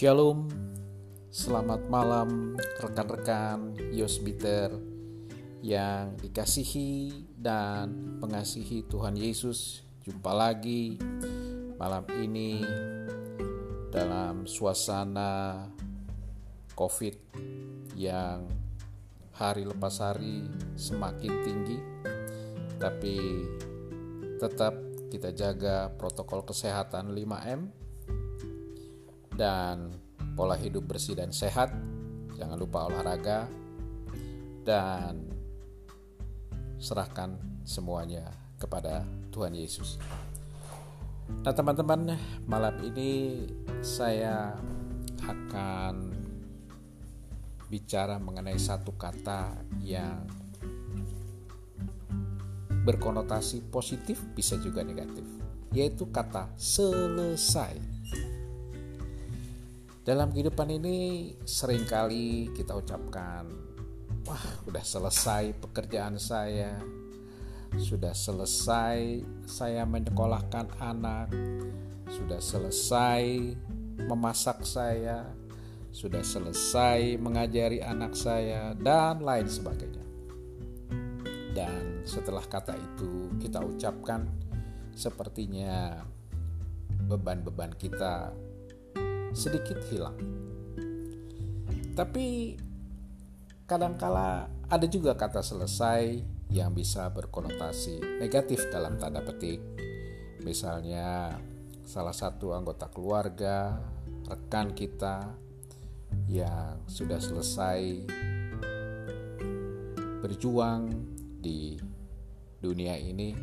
Shalom, selamat malam rekan-rekan Yosbiter yang dikasihi dan mengasihi Tuhan Yesus. Jumpa lagi malam ini dalam suasana COVID yang hari lepas hari semakin tinggi, tapi tetap kita jaga protokol kesehatan 5M dan pola hidup bersih dan sehat. Jangan lupa olahraga dan serahkan semuanya kepada Tuhan Yesus. Nah, teman-teman, malam ini saya akan bicara mengenai satu kata yang berkonotasi positif bisa juga negatif, yaitu kata selesai. Dalam kehidupan ini sering kali kita ucapkan, wah udah selesai pekerjaan saya, sudah selesai saya menyekolahkan anak, sudah selesai memasak saya, sudah selesai mengajari anak saya, dan lain sebagainya. Dan setelah kata itu kita ucapkan, sepertinya beban-beban kita sedikit hilang. Tapi kadangkala ada juga kata selesai yang bisa berkonotasi negatif dalam tanda petik. Misalnya salah satu anggota keluarga, rekan kita yang sudah selesai berjuang di dunia ini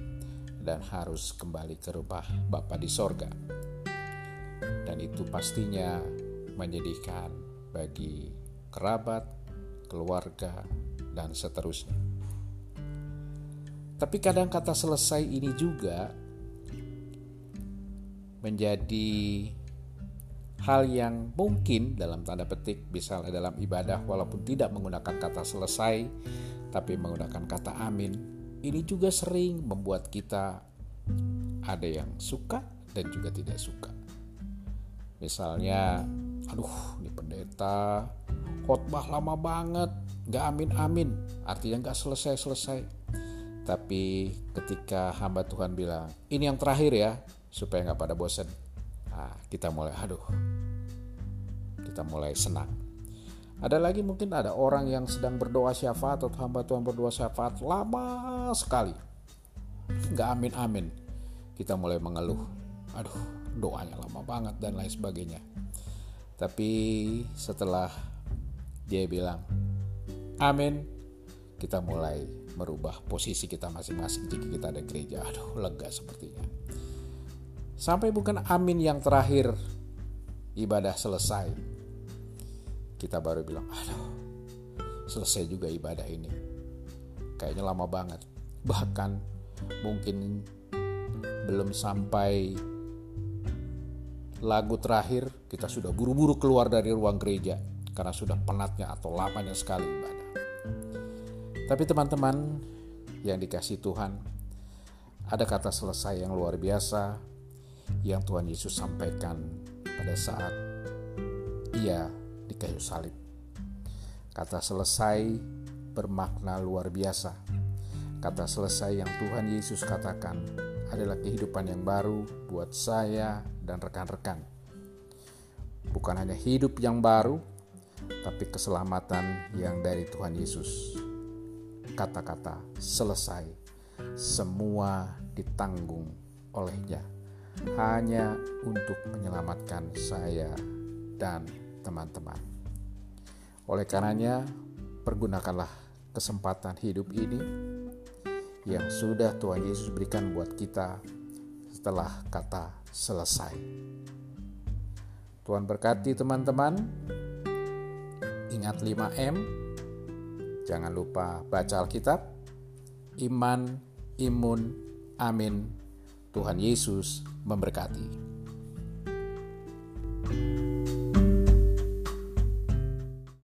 dan harus kembali ke rumah Bapa di sorga dan itu pastinya menyedihkan bagi kerabat, keluarga, dan seterusnya. Tapi kadang kata selesai ini juga menjadi hal yang mungkin dalam tanda petik misalnya dalam ibadah walaupun tidak menggunakan kata selesai tapi menggunakan kata amin ini juga sering membuat kita ada yang suka dan juga tidak suka Misalnya, aduh ini pendeta khotbah lama banget, gak amin-amin, artinya gak selesai-selesai. Tapi ketika hamba Tuhan bilang, ini yang terakhir ya, supaya gak pada bosan. Nah, kita mulai, aduh, kita mulai senang. Ada lagi mungkin ada orang yang sedang berdoa syafaat atau hamba Tuhan berdoa syafaat lama sekali. Gak amin-amin. Kita mulai mengeluh. Aduh, doanya lama banget dan lain sebagainya. Tapi setelah dia bilang amin kita mulai merubah posisi kita masing-masing. Jika kita ada gereja aduh lega sepertinya. Sampai bukan amin yang terakhir ibadah selesai kita baru bilang aduh selesai juga ibadah ini. Kayaknya lama banget. Bahkan mungkin belum sampai lagu terakhir kita sudah buru-buru keluar dari ruang gereja karena sudah penatnya atau lamanya sekali ibadah. Tapi teman-teman yang dikasih Tuhan, ada kata selesai yang luar biasa yang Tuhan Yesus sampaikan pada saat ia di kayu salib. Kata selesai bermakna luar biasa. Kata selesai yang Tuhan Yesus katakan adalah kehidupan yang baru buat saya dan rekan-rekan. Bukan hanya hidup yang baru, tapi keselamatan yang dari Tuhan Yesus. Kata-kata selesai, semua ditanggung olehnya hanya untuk menyelamatkan saya dan teman-teman. Oleh karenanya, pergunakanlah kesempatan hidup ini yang sudah Tuhan Yesus berikan buat kita setelah kata selesai. Tuhan berkati teman-teman. Ingat 5M. Jangan lupa baca Alkitab. Iman, imun, amin. Tuhan Yesus memberkati. thank you